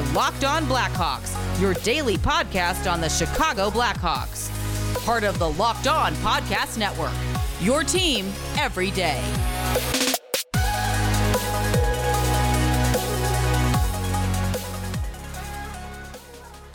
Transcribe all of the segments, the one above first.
are Locked On Blackhawks, your daily podcast on the Chicago Blackhawks. Part of the Locked On Podcast Network. Your team every day.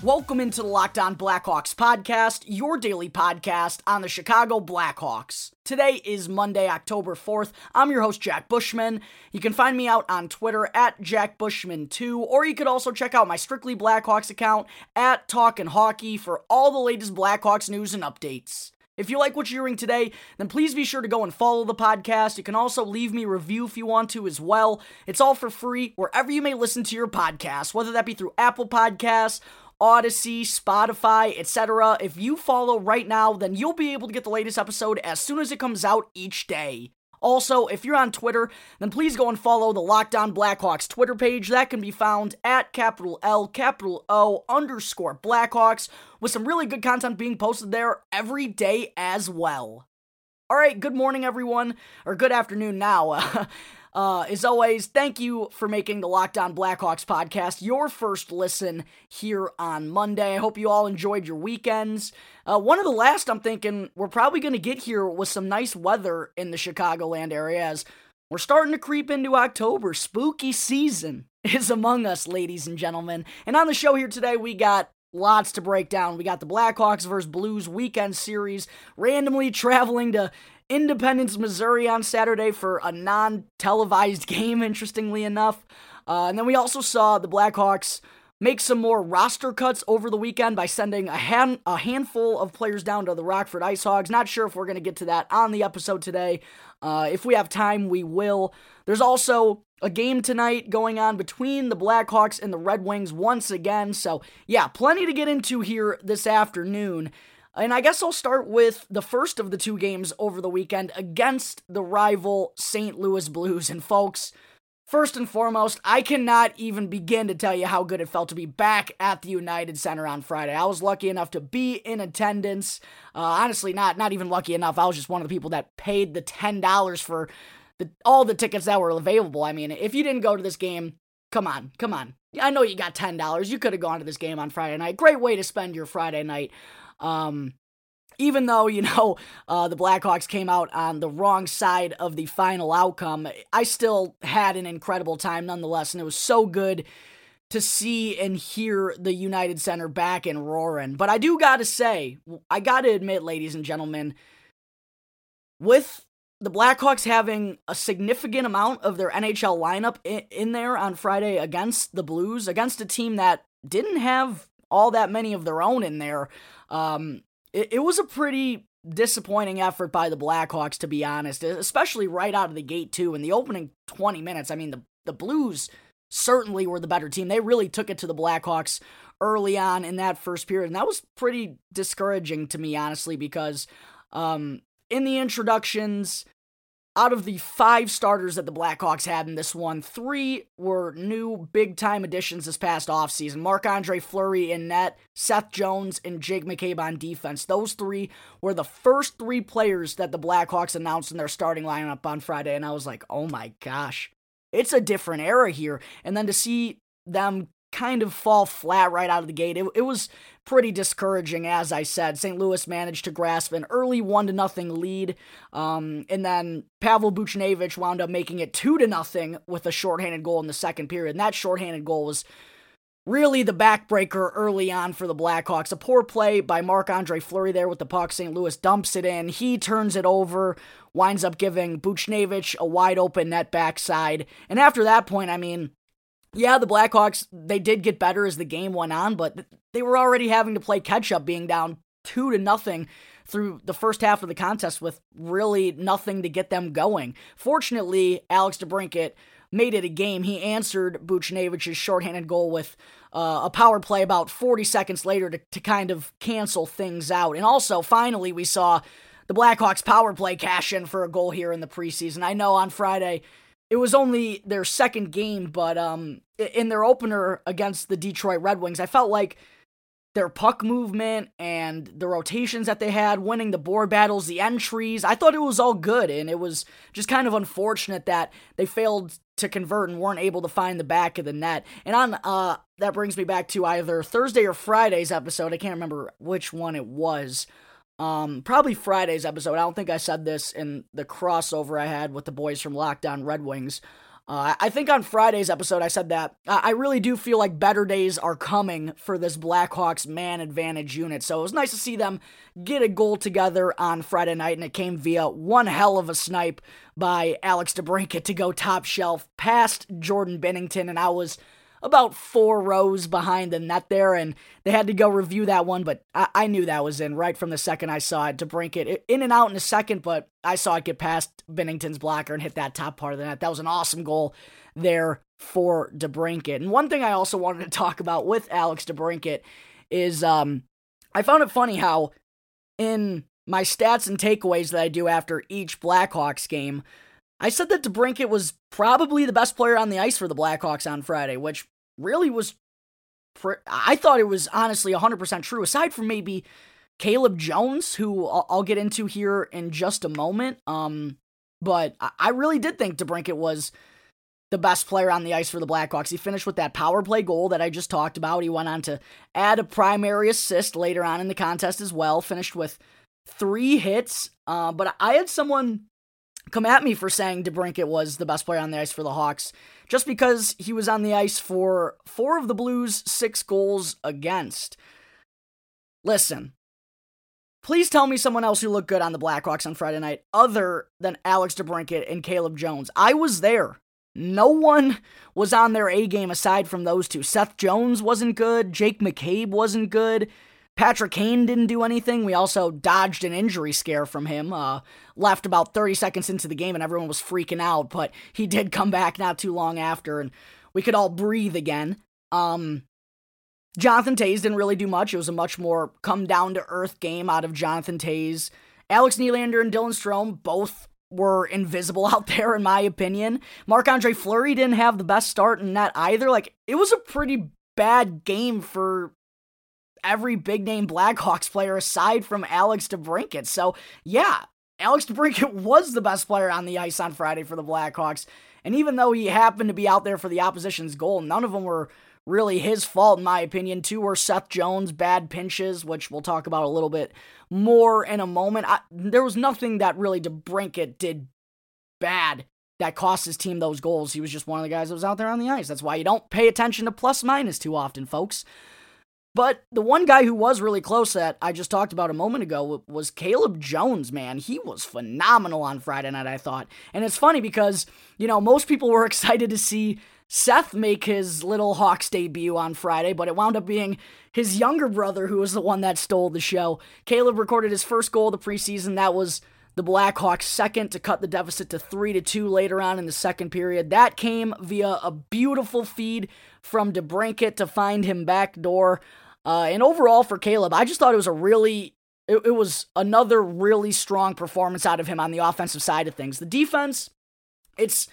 Welcome into the Locked On Blackhawks podcast, your daily podcast on the Chicago Blackhawks. Today is Monday, October 4th. I'm your host, Jack Bushman. You can find me out on Twitter at JackBushman2, or you could also check out my Strictly Blackhawks account at Talkin' Hockey for all the latest Blackhawks news and updates. If you like what you're hearing today, then please be sure to go and follow the podcast. You can also leave me a review if you want to as well. It's all for free wherever you may listen to your podcast, whether that be through Apple Podcasts Audacy, Spotify, etc. If you follow right now, then you'll be able to get the latest episode as soon as it comes out each day. Also, if you're on Twitter, then please go and follow the Locked On Blackhawks Twitter page. That can be found at capital L, capital O, underscore Blackhawks, with some really good content being posted there every day as well. All right, good morning, everyone, or good afternoon now. Uh, as always, thank you for making the Locked On Blackhawks podcast your first listen here on Monday. I hope you all enjoyed your weekends. Uh, one of the last I'm thinking we're probably going to get here with some nice weather in the Chicagoland area as we're starting to creep into October. Spooky season is among us, ladies and gentlemen. And on the show here today, we got lots to break down. We got the Blackhawks versus Blues weekend series, randomly traveling to Independence, Missouri on Saturday for a non televised game, interestingly enough. Uh, and then we also saw the Blackhawks make some more roster cuts over the weekend by sending a, hand, a handful of players down to the Rockford Ice Hogs. Not sure if we're going to get to that on the episode today. Uh, if we have time, we will. There's also a game tonight going on between the Blackhawks and the Red Wings once again. So, yeah, plenty to get into here this afternoon. And I guess I'll start with the first of the two games over the weekend against the rival St. Louis Blues. And folks, first and foremost, I cannot even begin to tell you how good it felt to be back at the United Center on Friday. I was lucky enough to be in attendance. Uh, honestly, not not even lucky enough. I was just one of the people that paid the ten dollars for the, all the tickets that were available. I mean, if you didn't go to this game, come on, come on. I know you got ten dollars. You could have gone to this game on Friday night. Great way to spend your Friday night. Um, even though, you know, uh, the Blackhawks came out on the wrong side of the final outcome, I still had an incredible time nonetheless. And it was so good to see and hear the United Center back and roaring. But I do got to say, I got to admit, ladies and gentlemen, with the Blackhawks having a significant amount of their NHL lineup in, there on Friday against the Blues, against a team that didn't have all that many of their own in there. Um, it, it was a pretty disappointing effort by the Blackhawks, to be honest, especially right out of the gate, too. In the opening 20 minutes, I mean, the, the Blues certainly were the better team. They really took it to the Blackhawks early on in that first period. And that was pretty discouraging to me, honestly, because um, in the introductions, out of the five starters that the Blackhawks had in this one, three were new big time additions this past offseason. Marc Andre Fleury in net, Seth Jones, and Jake McCabe on defense. Those three were the first three players that the Blackhawks announced in their starting lineup on Friday. And I was like, oh my gosh, it's a different era here. And then to see them kind of fall flat right out of the gate. It, it was pretty discouraging, as I said. St. Louis managed to grasp an early one to nothing lead, um, and then Pavel Buchnevich wound up making it two to nothing with a shorthanded goal in the second period. And that shorthanded goal was really the backbreaker early on for the Blackhawks. A poor play by Marc Andre Fleury there with the puck. St. Louis dumps it in. He turns it over, winds up giving Buchnevich a wide open net backside. And after that point, I mean, yeah, the Blackhawks, they did get better as the game went on, but they were already having to play catch up, being down two to nothing through the first half of the contest with really nothing to get them going. Fortunately, Alex DeBrincat made it a game. He answered Buchnevich's shorthanded goal with uh, a power play about 40 seconds later to, to kind of cancel things out. And also, finally, we saw the Blackhawks power play cash in for a goal here in the preseason. I know on Friday it was only their second game, but um, in their opener against the Detroit Red Wings, I felt like their puck movement and the rotations that they had, winning the board battles, the entries, I thought it was all good, and it was just kind of unfortunate that they failed to convert and weren't able to find the back of the net. And on uh that brings me back to either Thursday or Friday's episode. I can't remember which one it was. Um probably Friday's episode. I don't think I said this in the crossover I had with the boys from Locked On Red Wings. Uh, I think on Friday's episode, I said that I really do feel like better days are coming for this Blackhawks man advantage unit. So it was nice to see them get a goal together on Friday night, and it came via one hell of a snipe by Alex DeBrincat to go top shelf past Jordan Binnington, and I was about four rows behind the net there, and they had to go review that one, but I, I knew that was in right from the second I saw it. DeBrincat in and out in a second, but I saw it get past Binnington's blocker and hit that top part of the net. That was an awesome goal there for DeBrincat. And one thing I also wanted to talk about with Alex DeBrincat is um, I found it funny how in my stats and takeaways that I do after each Blackhawks game, I said that DeBrincat was probably the best player on the ice for the Blackhawks on Friday, which really was. I thought it was honestly 100% true, aside from maybe Caleb Jones, who I'll, get into here in just a moment. Um, but I really did think DeBrincat was the best player on the ice for the Blackhawks. He finished with that power play goal that I just talked about. He went on to add a primary assist later on in the contest as well. Finished with three hits. Uh, but I had someone come at me for saying DeBrincat was the best player on the ice for the Hawks just because he was on the ice for four of the Blues' six goals against. Listen, please tell me someone else who looked good on the Blackhawks on Friday night other than Alex DeBrincat and Caleb Jones. I was there. No one was on their A game aside from those two. Seth Jones wasn't good. Jake McCabe wasn't good. Patrick Kane didn't do anything. We also dodged an injury scare from him. Uh, left about 30 seconds into the game and everyone was freaking out, but he did come back not too long after and we could all breathe again. Um, Jonathan Toews didn't really do much. It was a much more come down to earth game out of Jonathan Toews. Alex Nylander and Dylan Strome both were invisible out there, in my opinion. Marc Andre Fleury didn't have the best start in that either. Like, it was a pretty bad game for every big name Blackhawks player aside from Alex DeBrincat. So, yeah, Alex DeBrincat was the best player on the ice on Friday for the Blackhawks. And even though he happened to be out there for the opposition's goal, none of them were really his fault, in my opinion. Two were Seth Jones' bad pinches, which we'll talk about a little bit more in a moment. I, there was nothing that really DeBrincat did bad that cost his team those goals. He was just one of the guys that was out there on the ice. That's why you don't pay attention to plus minus too often, folks. But the one guy who was really close that I just talked about a moment ago was Caleb Jones, man. He was phenomenal on Friday night, I thought. And it's funny because, you know, most people were excited to see Seth make his little Hawks debut on Friday, but it wound up being his younger brother who was the one that stole the show. Caleb recorded his first goal of the preseason. That was the Blackhawks' second to cut the deficit to 3 to 2 later on in the second period. That came via a beautiful feed from DeBrincat to find him backdoor. Uh, and overall for Caleb, I just thought it was a really, it, it was another really strong performance out of him on the offensive side of things. The defense, it's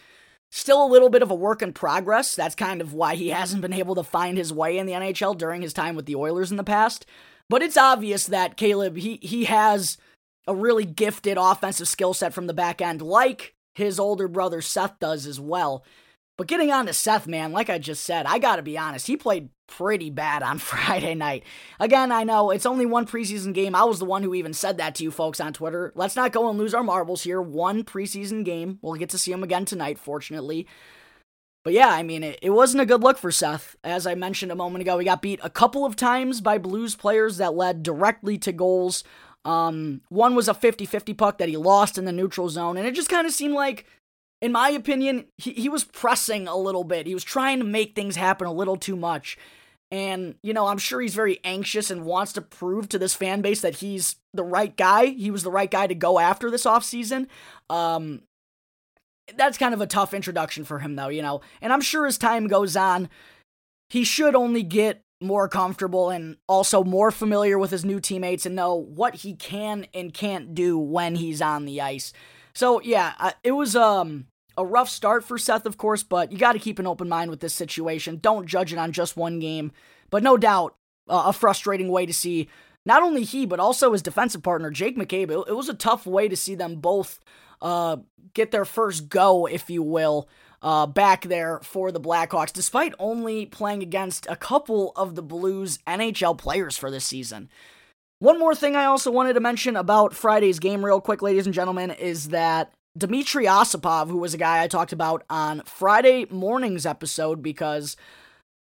still a little bit of a work in progress. That's kind of why he hasn't been able to find his way in the NHL during his time with the Oilers in the past. But it's obvious that Caleb, he he has a really gifted offensive skill set from the back end, like his older brother Seth does as well. But getting on to Seth, man, like I just said, I gotta be honest, he played pretty bad on Friday night. Again, I know it's only one preseason game. I was the one who even said that to you folks on Twitter. Let's not go and lose our marbles here. One preseason game. We'll get to see him again tonight, fortunately. But yeah, I mean, it, it wasn't a good look for Seth. As I mentioned a moment ago, he got beat a couple of times by Blues players that led directly to goals. Um, one was a 50 50 puck that he lost in the neutral zone, and it just kind of seemed like in my opinion, he, he was pressing a little bit. He was trying to make things happen a little too much. And, you know, I'm sure he's very anxious and wants to prove to this fan base that he's the right guy. He was the right guy to go after this offseason. Um, that's kind of a tough introduction for him, though, you know. And I'm sure as time goes on, he should only get more comfortable and also more familiar with his new teammates and know what he can and can't do when he's on the ice. So, yeah, it was um a rough start for Seth, of course, but you got to keep an open mind with this situation. Don't judge it on just one game. But no doubt, uh, a frustrating way to see not only he, but also his defensive partner, Jake McCabe. It, was a tough way to see them both uh, get their first go, if you will, uh, back there for the Blackhawks, despite only playing against a couple of the Blues NHL players for this season. One more thing I also wanted to mention about Friday's game, real quick, ladies and gentlemen, is that Dmitry Osipov, who was a guy I talked about on Friday morning's episode, because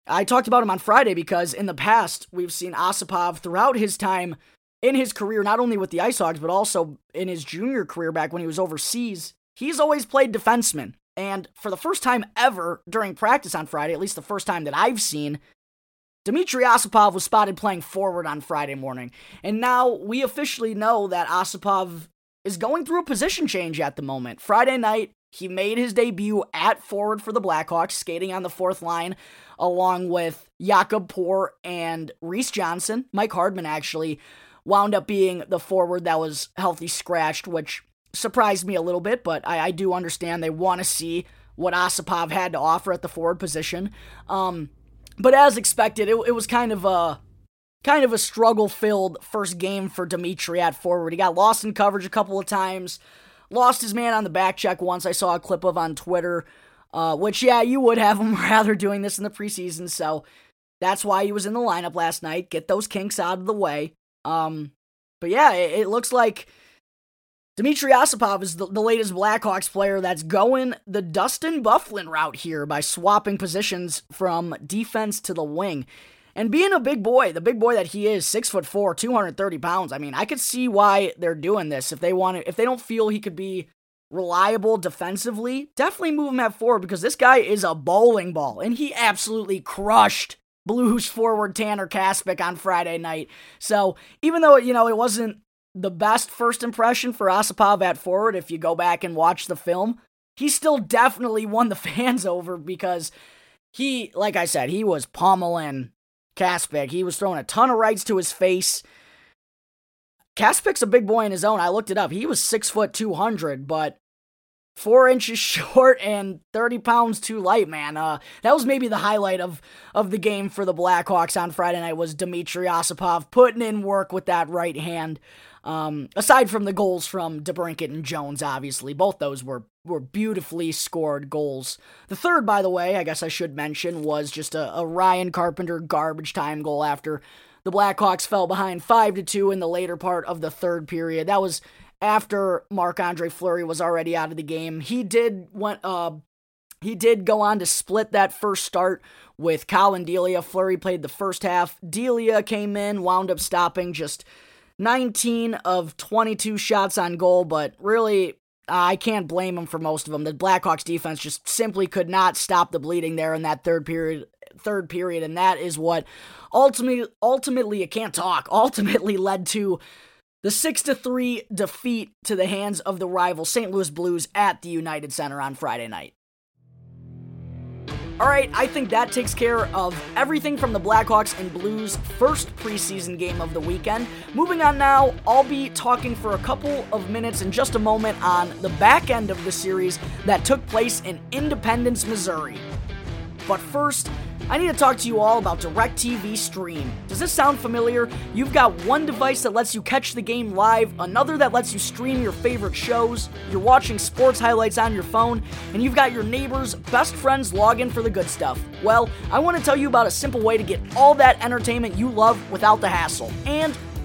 I talked about him on Friday because in the past we've seen Osipov throughout his time in his career, not only with the Ice Hogs, but also in his junior career back when he was overseas. He's always played defenseman. And for the first time ever during practice on Friday, at least the first time that I've seen, Dmitry Osipov was spotted playing forward on Friday morning. And now we officially know that Osipov is going through a position change at the moment. Friday night, he made his debut at forward for the Blackhawks, skating on the fourth line along with Jakub Poor and Reese Johnson. Mike Hardman actually wound up being the forward that was healthy scratched, which surprised me a little bit, but I, I do understand they want to see what Osipov had to offer at the forward position. Um, but as expected, it, it was kind of a kind of a struggle-filled first game for Dimitri at forward. He got lost in coverage a couple of times, lost his man on the back check once. I saw a clip of on Twitter, uh, which yeah, you would have him rather doing this in the preseason. So that's why he was in the lineup last night. Get those kinks out of the way. Um, but yeah, it, it looks like Dmitry Osipov is the, the, latest Blackhawks player that's going the Dustin Byfuglien route here by swapping positions from defense to the wing. And being a big boy, the big boy that he is, six foot four, 230 pounds, I mean, I could see why they're doing this. If they want to, if they don't feel he could be reliable defensively, definitely move him at forward because this guy is a bowling ball. And he absolutely crushed Blues forward Tanner Kaspick on Friday night. So even though, you know, it wasn't the best first impression for Osipov at forward if you go back and watch the film. He still definitely won the fans over because he, like I said, he was pummeling Kaspick. He was throwing a ton of rights to his face. Kaspick's a big boy in his own. I looked it up. He was six foot two hundred, but four inches short and 30 pounds too light, man. Uh, that was maybe the highlight of, of the game for the Blackhawks on Friday night was Dmitry Osipov putting in work with that right hand. Um, aside from the goals from DeBrincat and Jones, obviously, both those were were beautifully scored goals. The third, by the way, I guess I should mention, was just a, a Ryan Carpenter garbage time goal after the Blackhawks fell behind five to two in the later part of the third period. That was after Marc Andre Fleury was already out of the game. He did went uh he did go on to split that first start with Collin Delia. Fleury played the first half. Delia came in, wound up stopping just 19 of 22 shots on goal, but really, I can't blame him for most of them. The Blackhawks defense just simply could not stop the bleeding there in that third period. Third period, and that is what ultimately, ultimately, it can't talk. Ultimately, led to the six to three defeat to the hands of the rival St. Louis Blues at the United Center on Friday night. All right, I think that takes care of everything from the Blackhawks and Blues' first preseason game of the weekend. Moving on now, I'll be talking for a couple of minutes in just a moment on the back end of the series that took place in Independence, Missouri. But first, I need to talk to you all about DirecTV Stream. Does this sound familiar? You've got one device that lets you catch the game live, another that lets you stream your favorite shows, you're watching sports highlights on your phone, and you've got your neighbor's best friends log in for the good stuff. Well, I want to tell you about a simple way to get all that entertainment you love without the hassle. And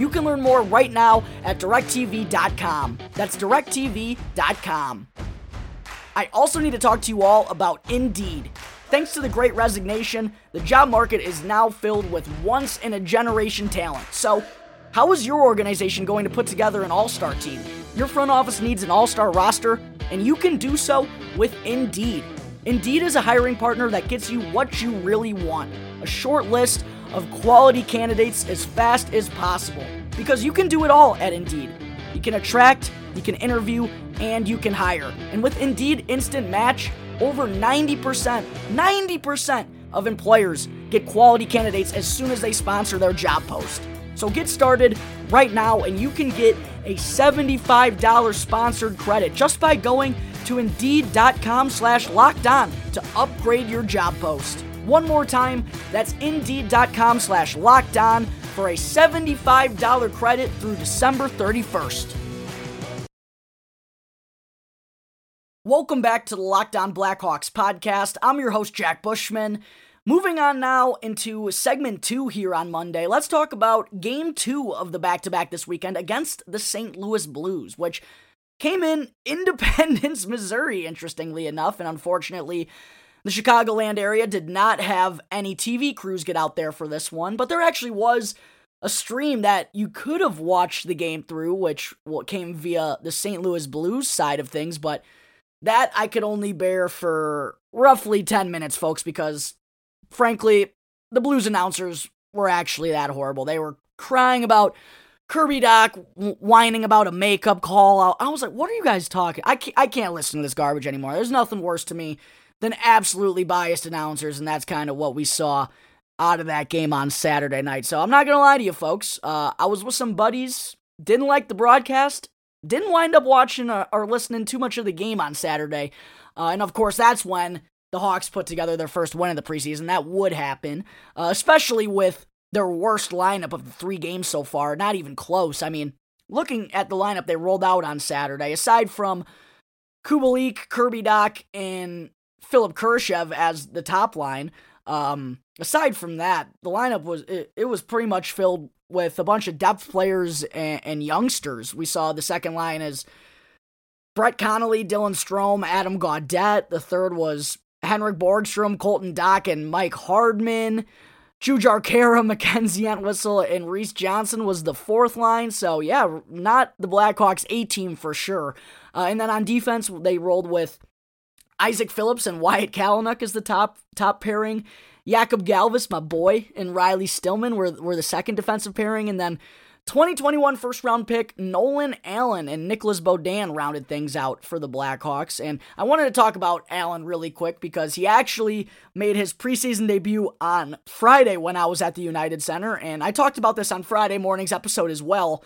You can learn more right now at directv.com. That's directv.com. I also need to talk to you all about Indeed. Thanks to the great resignation, the job market is now filled with once in a generation talent. So, how is your organization going to put together an all star team? Your front office needs an all star roster, and you can do so with Indeed. Indeed is a hiring partner that gets you what you really want a short list of quality candidates as fast as possible. Because you can do it all at Indeed. You can attract, you can interview, and you can hire. And with Indeed Instant Match, over 90%, 90% of employers get quality candidates as soon as they sponsor their job post. So get started right now and you can get a $75 sponsored credit just by going to indeed.com slash locked on to upgrade your job post. One more time, that's indeed.com slash locked on for a $75 credit through December 31st. Welcome back to the Locked On Blackhawks podcast. I'm your host, Jack Bushman. Moving on now into segment two here on Monday, let's talk about game two of the back to back this weekend against the St. Louis Blues, which came in Independence, Missouri, interestingly enough, and unfortunately, the Chicagoland area did not have any TV crews get out there for this one, but there actually was a stream that you could have watched the game through, which came via the St. Louis Blues side of things, but that I could only bear for roughly 10 minutes, folks, because frankly, the Blues announcers were actually that horrible. They were crying about Kirby Dach whining about a makeup call. I was like, what are you guys talking? I I can't listen to this garbage anymore. There's nothing worse to me than absolutely biased announcers, and that's kind of what we saw out of that game on Saturday night. So I'm not gonna lie to you, folks. Uh, I was with some buddies, didn't like the broadcast, didn't wind up watching or, or listening too much of the game on Saturday, uh, and of course that's when the Hawks put together their first win of the preseason. That would happen, uh, especially with their worst lineup of the three games so far. Not even close. I mean, looking at the lineup they rolled out on Saturday, aside from Kubalik, Kirby Dach, and Philipp Kurashev as the top line. Um, aside from that, the lineup was it, it, was pretty much filled with a bunch of depth players and, and youngsters. We saw the second line as Brett Connolly, Dylan Strome, Adam Gaudette. The third was Henrik Borgstrom, Colton Dach, and Mike Hardman. Jujhar Khaira, Mackenzie Entwistle, and Reese Johnson was the fourth line. So, yeah, not the Blackhawks A team for sure. Uh, and then on defense, they rolled with Isaak Phillips and Wyatt Kalynuk is the top top pairing. Jakub Galvas, my boy, and Riley Stillman were, were the second defensive pairing. And then 2021 first round pick Nolan Allan and Nicholas Beaudin rounded things out for the Blackhawks. And I wanted to talk about Allan really quick because he actually made his preseason debut on Friday when I was at the United Center. And I talked about this on Friday morning's episode as well.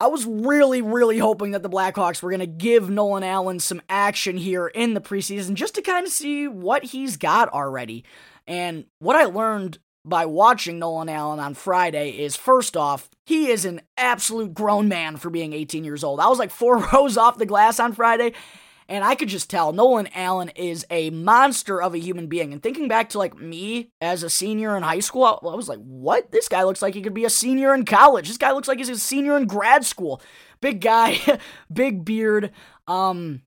I was really, really hoping that the Blackhawks were going to give Nolan Allan some action here in the preseason just to kind of see what he's got already. And what I learned by watching Nolan Allan on Friday is first off, he is an absolute grown man for being 18 years old. I was like four rows off the glass on Friday, and I could just tell Nolan Allan is a monster of a human being. And thinking back to like me as a senior in high school, I was like, what? This guy looks like he could be a senior in college. This guy looks like he's a senior in grad school. Big guy, big beard. Um,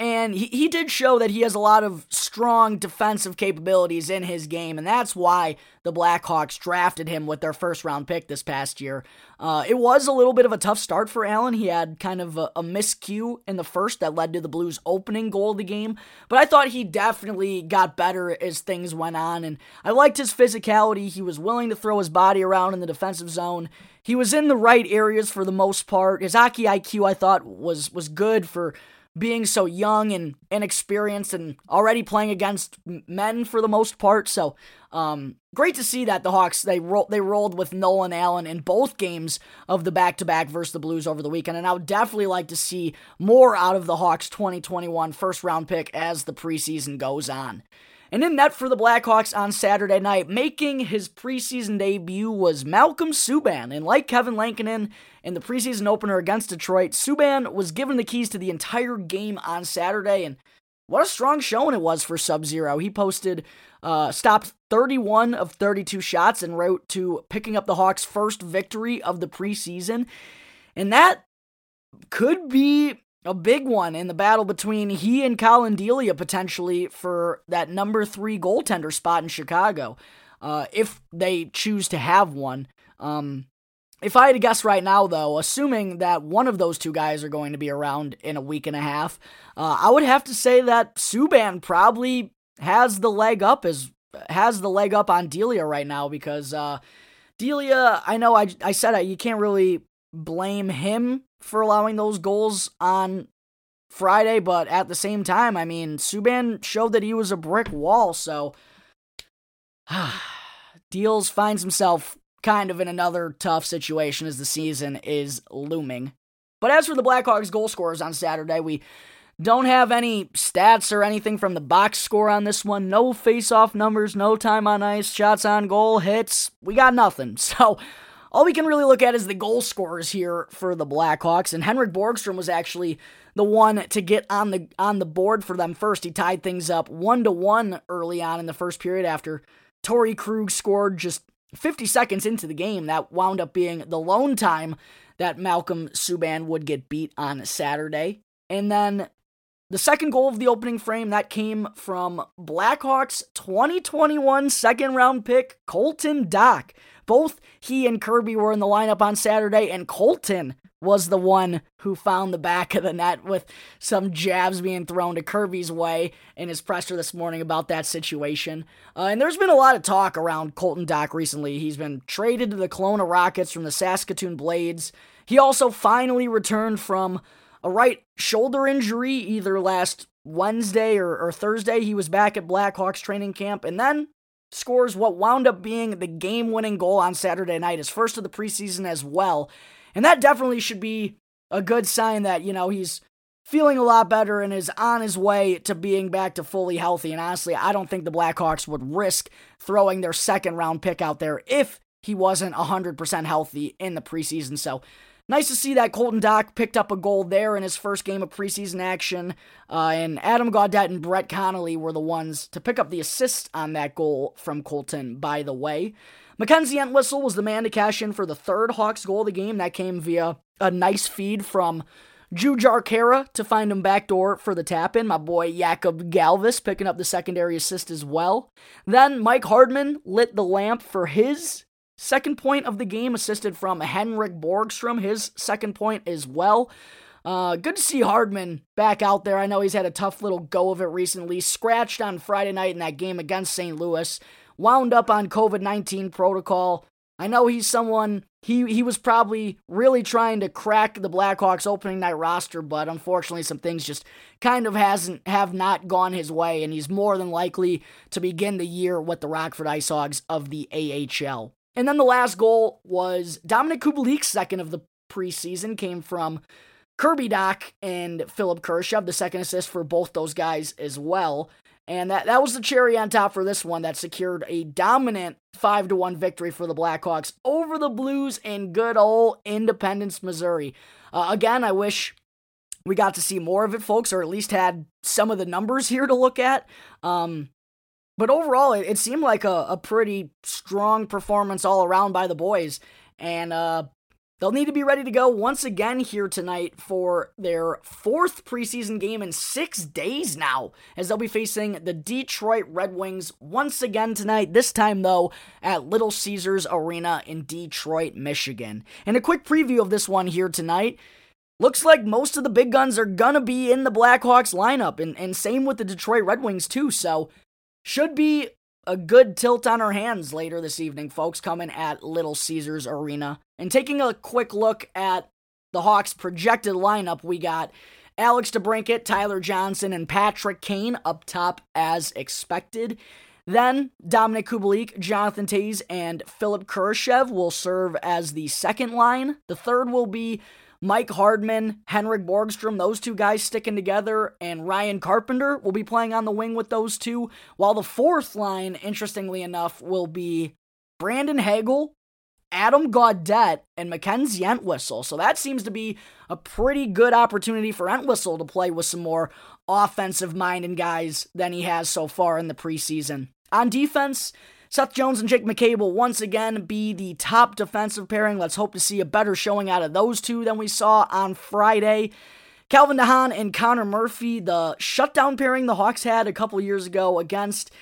and he, he did show that he has a lot of strong defensive capabilities in his game, and that's why the Blackhawks drafted him with their first round pick this past year. Uh, it was a little bit of a tough start for Allan. He had kind of a, a miscue in the first that led to the Blues' opening goal of the game, but I thought he definitely got better as things went on, and I liked his physicality. He was willing to throw his body around in the defensive zone. He was in the right areas for the most part. His hockey IQ, I thought, was was good for being so young and inexperienced and already playing against men for the most part. So, um, great to see that the Hawks they ro- they rolled with Nolan Allan in both games of the back to back versus the Blues over the weekend, and I would definitely like to see more out of the Hawks 2021 first round pick as the preseason goes on. And in net for the Blackhawks on Saturday night, making his preseason debut was Malcolm Subban. And like Kevin Lankinen in the preseason opener against Detroit, Subban was given the keys to the entire game on Saturday. And what a strong showing it was for Sub Zero. He posted, uh, stopped 31 of 32 shots and wrote to picking up the Hawks' first victory of the preseason. And that could be a big one in the battle between he and Collin Delia potentially for that number three goaltender spot in Chicago, uh, if they choose to have one. Um, if I had to guess right now, though, assuming that one of those two guys are going to be around in a week and a half, uh, I would have to say that Subban probably has the leg up as has the leg up on Delia right now because uh, Delia, I know I I said it, you can't really blame him for allowing those goals on Friday, but at the same time, I mean, Subban showed that he was a brick wall, so Deals finds himself kind of in another tough situation as the season is looming. But as for the Blackhawks goal scorers on Saturday, we don't have any stats or anything from the box score on this one. No face-off numbers, no time on ice, shots on goal, hits. We got nothing. So all we can really look at is the goal scorers here for the Blackhawks. And Henrik Borgstrom was actually the one to get on the on the board for them first. He tied things up one to one early on in the first period after Torey Krug scored just 50 seconds into the game. That wound up being the lone time that Malcolm Subban would get beat on Saturday. And then the second goal of the opening frame that came from Blackhawks 2021 second round pick Colton Dach. Both he and Kirby were in the lineup on Saturday, and Colton was the one who found the back of the net with some jabs being thrown to Kirby's way in his presser this morning about that situation. Uh, and there's been a lot of talk around Colton Dach recently. He's been traded to the Kelowna Rockets from the Saskatoon Blades. He also finally returned from a right shoulder injury either last Wednesday or, or Thursday. He was back at Blackhawks training camp and then scores what wound up being the game winning goal on Saturday night, his first of the preseason as well. And that definitely should be a good sign that, you know, he's feeling a lot better and is on his way to being back to fully healthy. And honestly, I don't think the Blackhawks would risk throwing their second round pick out there if he wasn't 100% healthy in the preseason. So Nice to see that Colton Dach picked up a goal there in his first game of preseason action. Uh, and Adam Gaudette and Brett Connolly were the ones to pick up the assist on that goal from Colton, by the way. Mackenzie Entwistle was the man to cash in for the third Hawks goal of the game. That came via a nice feed from Jujhar Khaira to find him backdoor for the tap in. My boy Jakub Galvas picking up the secondary assist as well. Then Mike Hardman lit the lamp for his Second point of the game assisted from Henrik Borgstrom, his second point as well. Uh, good to see Hardman back out there. I know he's had a tough little go of it recently. Scratched on Friday night in that game against St. Louis. Wound up on COVID 19 protocol. I know he's someone he he was probably really trying to crack the Blackhawks opening night roster, but unfortunately some things just kind of hasn't have not gone his way, and he's more than likely to begin the year with the Rockford Ice Hogs of the AHL. And then the last goal was Dominik Kubalik's second of the preseason, came from Kirby Dach and Philip Kurashev, the second assist for both those guys as well. And that, that was the cherry on top for this one that secured a dominant 5 to 1 victory for the Blackhawks over the Blues in good old Independence, Missouri. Uh, again, I wish we got to see more of it, folks, or at least had some of the numbers here to look at. Um, but overall, it, it seemed like a, a pretty strong performance all around by the boys. And uh, They'll need to be ready to go once again here tonight for their fourth preseason game in six days now, as they'll be facing the Detroit Red Wings once again tonight, this time though at Little Caesars Arena in Detroit, Michigan. And a quick preview of this one here tonight. Looks like most of the big guns are gonna be in the Blackhawks lineup, and, and same with the Detroit Red Wings too, so should be a good tilt on our hands later this evening, folks, coming at Little Caesars Arena. And taking a quick look at the Hawks' projected lineup, we got Alex DeBrincat, Tyler Johnson, and Patrick Kane up top as expected. Then Dominik Kubalik, Jonathan Toews, and Philip Kurashev will serve as the second line. The third will be Mike Hardman, Henrik Borgstrom, those two guys sticking together, and Ryan Carpenter will be playing on the wing with those two. While the fourth line, interestingly enough, will be Brandon Hagel, Adam Gaudette, and Mackenzie Entwistle. So that seems to be a pretty good opportunity for Entwistle to play with some more offensive minded guys than he has so far in the preseason. On defense, Seth Jones and Jake McCabe will once again be the top defensive pairing. Let's hope to see a better showing out of those two than we saw on Friday. Calvin DeHaan and Connor Murphy, the shutdown pairing the Hawks had a couple years ago against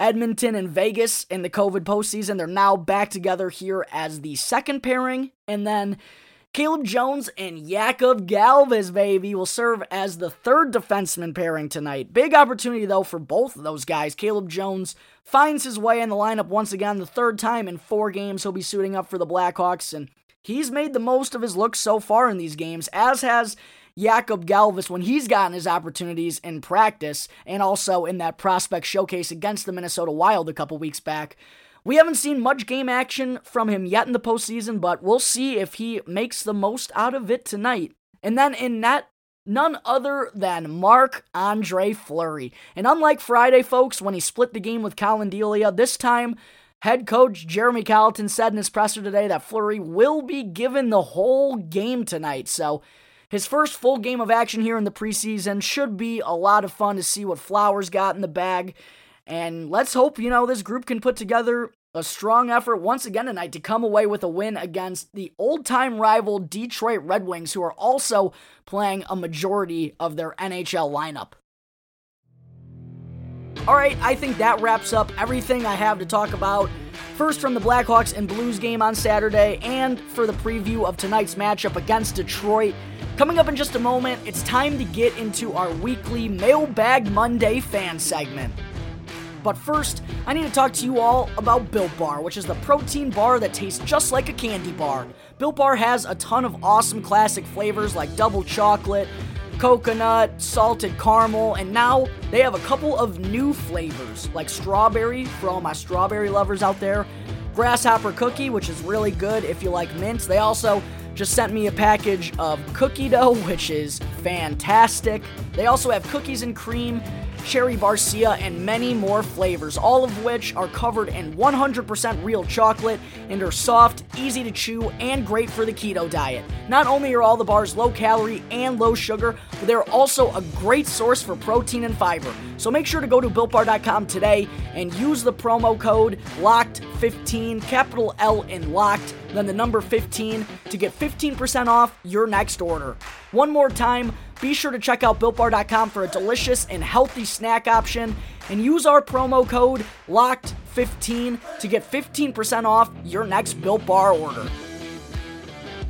Edmonton and Vegas in the COVID postseason. They're now back together here as the second pairing. And then Caleb Jones and Jakub Galvas, baby, will serve as the third defenseman pairing tonight. Big opportunity, though, for both of those guys. Caleb Jones finds his way in the lineup once again, the third time in four games he'll be suiting up for the Blackhawks, and he's made the most of his looks so far in these games, as has Jakub Galvas when he's gotten his opportunities in practice and also in that prospect showcase against the Minnesota Wild a couple weeks back. We haven't seen much game action from him yet in the postseason, but we'll see if he makes the most out of it tonight. And then in net, none other than Marc Andre Fleury. And unlike Friday, folks, when he split the game with Collin Delia, this time head coach Jeremy Colliton said in his presser today that Fleury will be given the whole game tonight. So his first full game of action here in the preseason should be a lot of fun to see what Flowers got in the bag. And let's hope, you know, this group can put together a strong effort once again tonight to come away with a win against the old time rival Detroit Red Wings, who are also playing a majority of their NHL lineup. All right, I think that wraps up everything I have to talk about. First, from the Blackhawks and Blues game on Saturday, and for the preview of tonight's matchup against Detroit. Coming up in just a moment, it's time to get into our weekly Mailbag Monday fan segment. But first, I need to talk to you all about Built Bar, which is the protein bar that tastes just like a candy bar. Built Bar has a ton of awesome classic flavors like double chocolate, coconut, salted caramel, and now they have a couple of new flavors like strawberry for all my strawberry lovers out there, grasshopper cookie, which is really good if you like mints. They also just sent me a package of cookie dough, which is fantastic. They also have cookies and cream cherry barcia, and many more flavors, all of which are covered in 100% real chocolate and are soft, easy to chew, and great for the keto diet. Not only are all the bars low calorie and low sugar, but they're also a great source for protein and fiber. So make sure to go to builtbar.com today and use the promo code LOCKED15, capital L in LOCKED, then the number 15 to get 15% off your next order. One more time, be sure to check out BuiltBar.com for a delicious and healthy snack option and use our promo code LOCKED15 to get 15% off your next Built Bar order.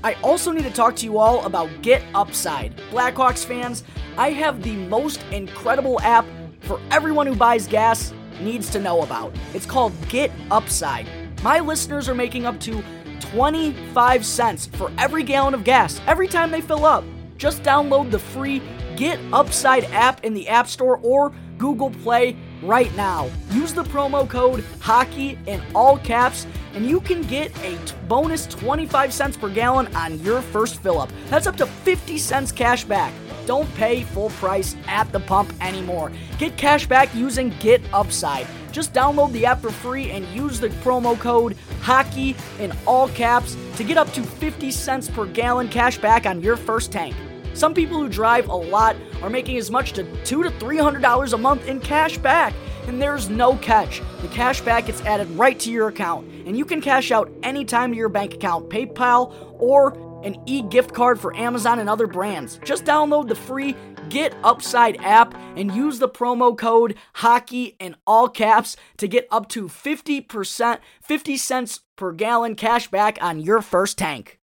I also need to talk to you all about Get Upside. Blackhawks fans, I have the most incredible app for everyone who buys gas needs to know about. It's called Get Upside. My listeners are making up to 25 cents for every gallon of gas every time they fill up. Just download the free Get Upside app in the App Store or Google Play right now. Use the promo code HOCKEY in all caps and you can get a t- bonus 25 cents per gallon on your first fill up. That's up to 50 cents cash back. Don't pay full price at the pump anymore. Get cash back using Get Upside. Just download the app for free and use the promo code HOCKEY in all caps to get up to 50 cents per gallon cash back on your first tank. Some people who drive a lot are making as much to two to three hundred dollars a month in cash back. And there's no catch. The cash back gets added right to your account, and you can cash out anytime to your bank account, PayPal, or an e gift card for Amazon and other brands. Just download the free Get Upside app and use the promo code HOCKEY in all caps to get up to 50%, 50 cents per gallon cash back on your first tank.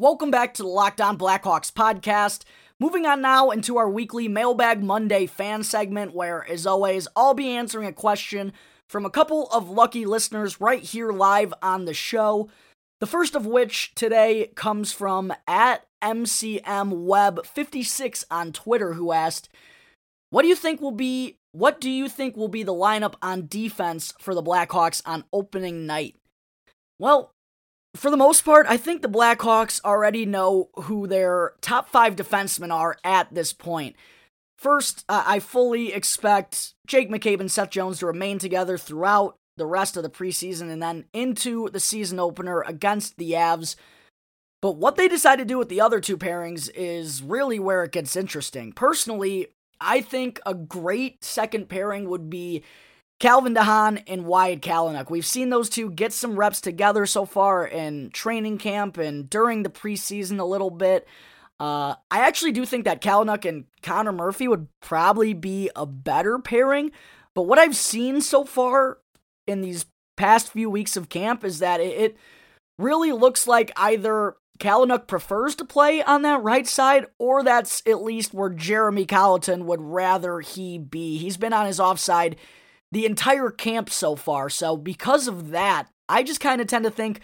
Welcome back to the Locked On Blackhawks podcast. Moving on now into our weekly Mailbag Monday fan segment, where, as always, I'll be answering a question from a couple of lucky listeners right here live on the show. The first of which today comes from at MCMWeb56 on Twitter, who asked, What do you think will be what do you think will be the lineup on defense for the Blackhawks on opening night? Well, for the most part, I think the Blackhawks already know who their top five defensemen are at this point. First, uh, I fully expect Jake McCabe and Seth Jones to remain together throughout the rest of the preseason and then into the season opener against the Avs. But what they decide to do with the other two pairings is really where it gets interesting. Personally, I think a great second pairing would be Calvin DeHaan and Wyatt Kalynuk. We've seen those two get some reps together so far in training camp and during the preseason a little bit. Uh, I actually do think that Kalynuk and Connor Murphy would probably be a better pairing. But what I've seen so far in these past few weeks of camp is that it, really looks like either Kalynuk prefers to play on that right side, or that's at least where Jeremy Colliton would rather he be. He's been on his offside the entire camp so far. So, because of that, I just kind of tend to think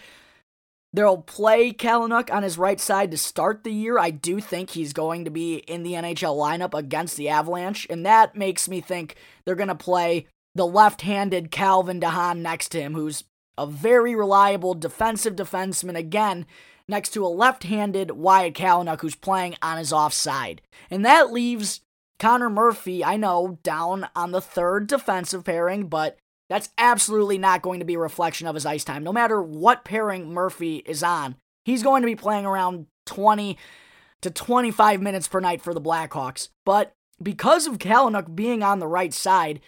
They'll play Kalynuk on his right side to start the year. I do think he's going to be in the NHL lineup against the Avalanche, and that makes me think they're going to play the left handed Calvin DeHaan next to him, who's a very reliable defensive defenseman, again, next to a left handed Wyatt Kalynuk, who's playing on his offside. And that leaves Connor Murphy, I know, down on the third defensive pairing, but that's absolutely not going to be a reflection of his ice time. No matter what pairing Murphy is on, he's going to be playing around 20 to 25 minutes per night for the Blackhawks. But because of Kalynuk being on the right side,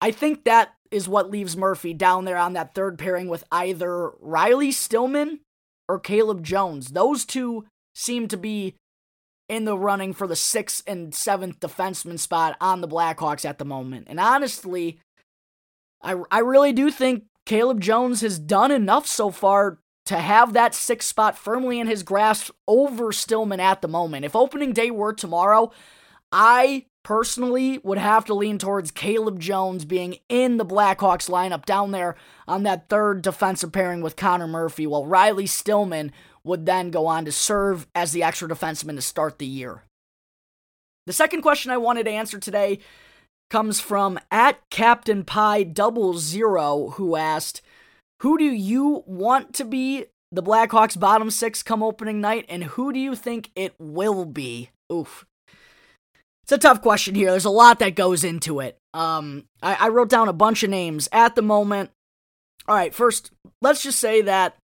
I think that is what leaves Murphy down there on that third pairing with either Riley Stillman or Caleb Jones. Those two seem to be in the running for the sixth and seventh defenseman spot on the Blackhawks at the moment. And honestly, I, I really do think Caleb Jones has done enough so far to have that sixth spot firmly in his grasp over Stillman at the moment. If opening day were tomorrow, I personally would have to lean towards Caleb Jones being in the Blackhawks lineup down there on that third defensive pairing with Connor Murphy, while Riley Stillman would then go on to serve as the extra defenseman to start the year. The second question I wanted to answer today comes from at Captain Pie Double Zero, who asked, Who do you want to be the Blackhawks bottom six come opening night, and who do you think it will be? Oof. It's a tough question here. There's a lot that goes into it. Um, I, I wrote down a bunch of names at the moment. All right, first, let's just say that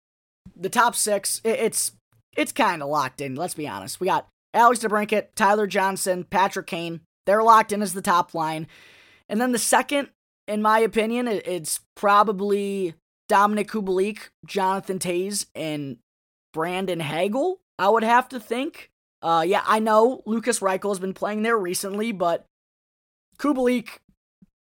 the top six, it, it's it's kind of locked in. Let's be honest. We got Alex DeBrincat, Tyler Johnson, Patrick Kane, they're locked in as the top line. And then the second, in my opinion, it's probably Dominik Kubalik, Jonathan Toews, and Brandon Hagel, I would have to think. Uh, yeah, I know Lukas Reichel has been playing there recently, but Kubalik,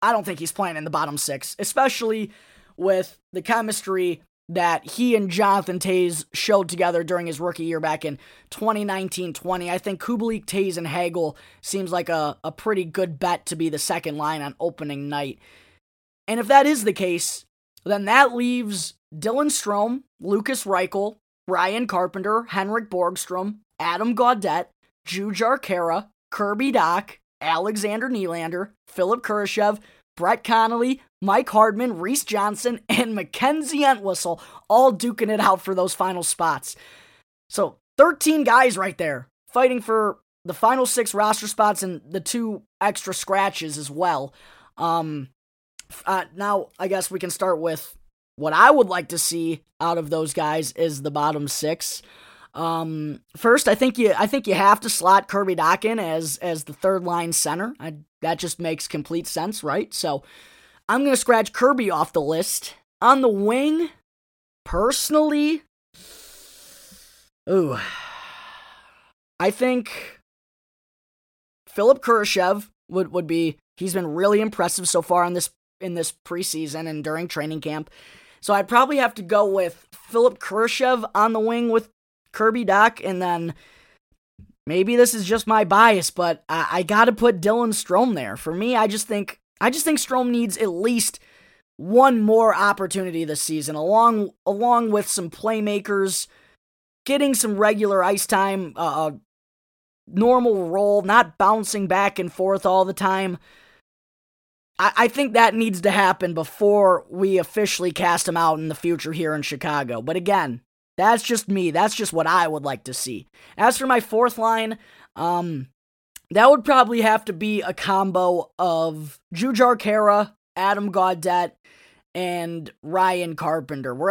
I don't think he's playing in the bottom six, especially with the chemistry that he and Jonathan Toews showed together during his rookie year back in 2019-20. I think Kubalik, Toews, and Hagel seems like a, a pretty good bet to be the second line on opening night. And if that is the case, then that leaves Dylan Strome, Lukas Reichel, Ryan Carpenter, Henrik Borgstrom, Adam Gaudette, Jujhar Khaira, Kirby Dach, Alexander Nylander, Philipp Kurashev, Brett Connolly, Mike Hardman, Reese Johnson, and Mackenzie Entwistle all duking it out for those final spots. So 13 guys right there fighting for the final six roster spots and the two extra scratches as well. Um, uh, now I guess we can start with what I would like to see out of those guys is the bottom six. Um, first, I think you I think you have to slot Kirby Dach as as the third line center. I, that just makes complete sense, right? So I'm gonna scratch Kirby off the list. On the wing, personally, ooh, I think Philipp Kurashev would would be. He's been really impressive so far in this in this preseason and during training camp. So I'd probably have to go with Philipp Kurashev on the wing with Kirby Dach, and then maybe this is just my bias, but I, I got to put Dylan Strome there. For me, I just think I just think Strome needs at least one more opportunity this season, along along with some playmakers, getting some regular ice time, uh, normal role, not bouncing back and forth all the time. I, I think that needs to happen before we officially cast him out in the future here in Chicago. But again, that's just me. That's just what I would like to see. As for my fourth line, um, that would probably have to be a combo of Jujhar Khaira, Adam Gaudette, and Ryan Carpenter. We're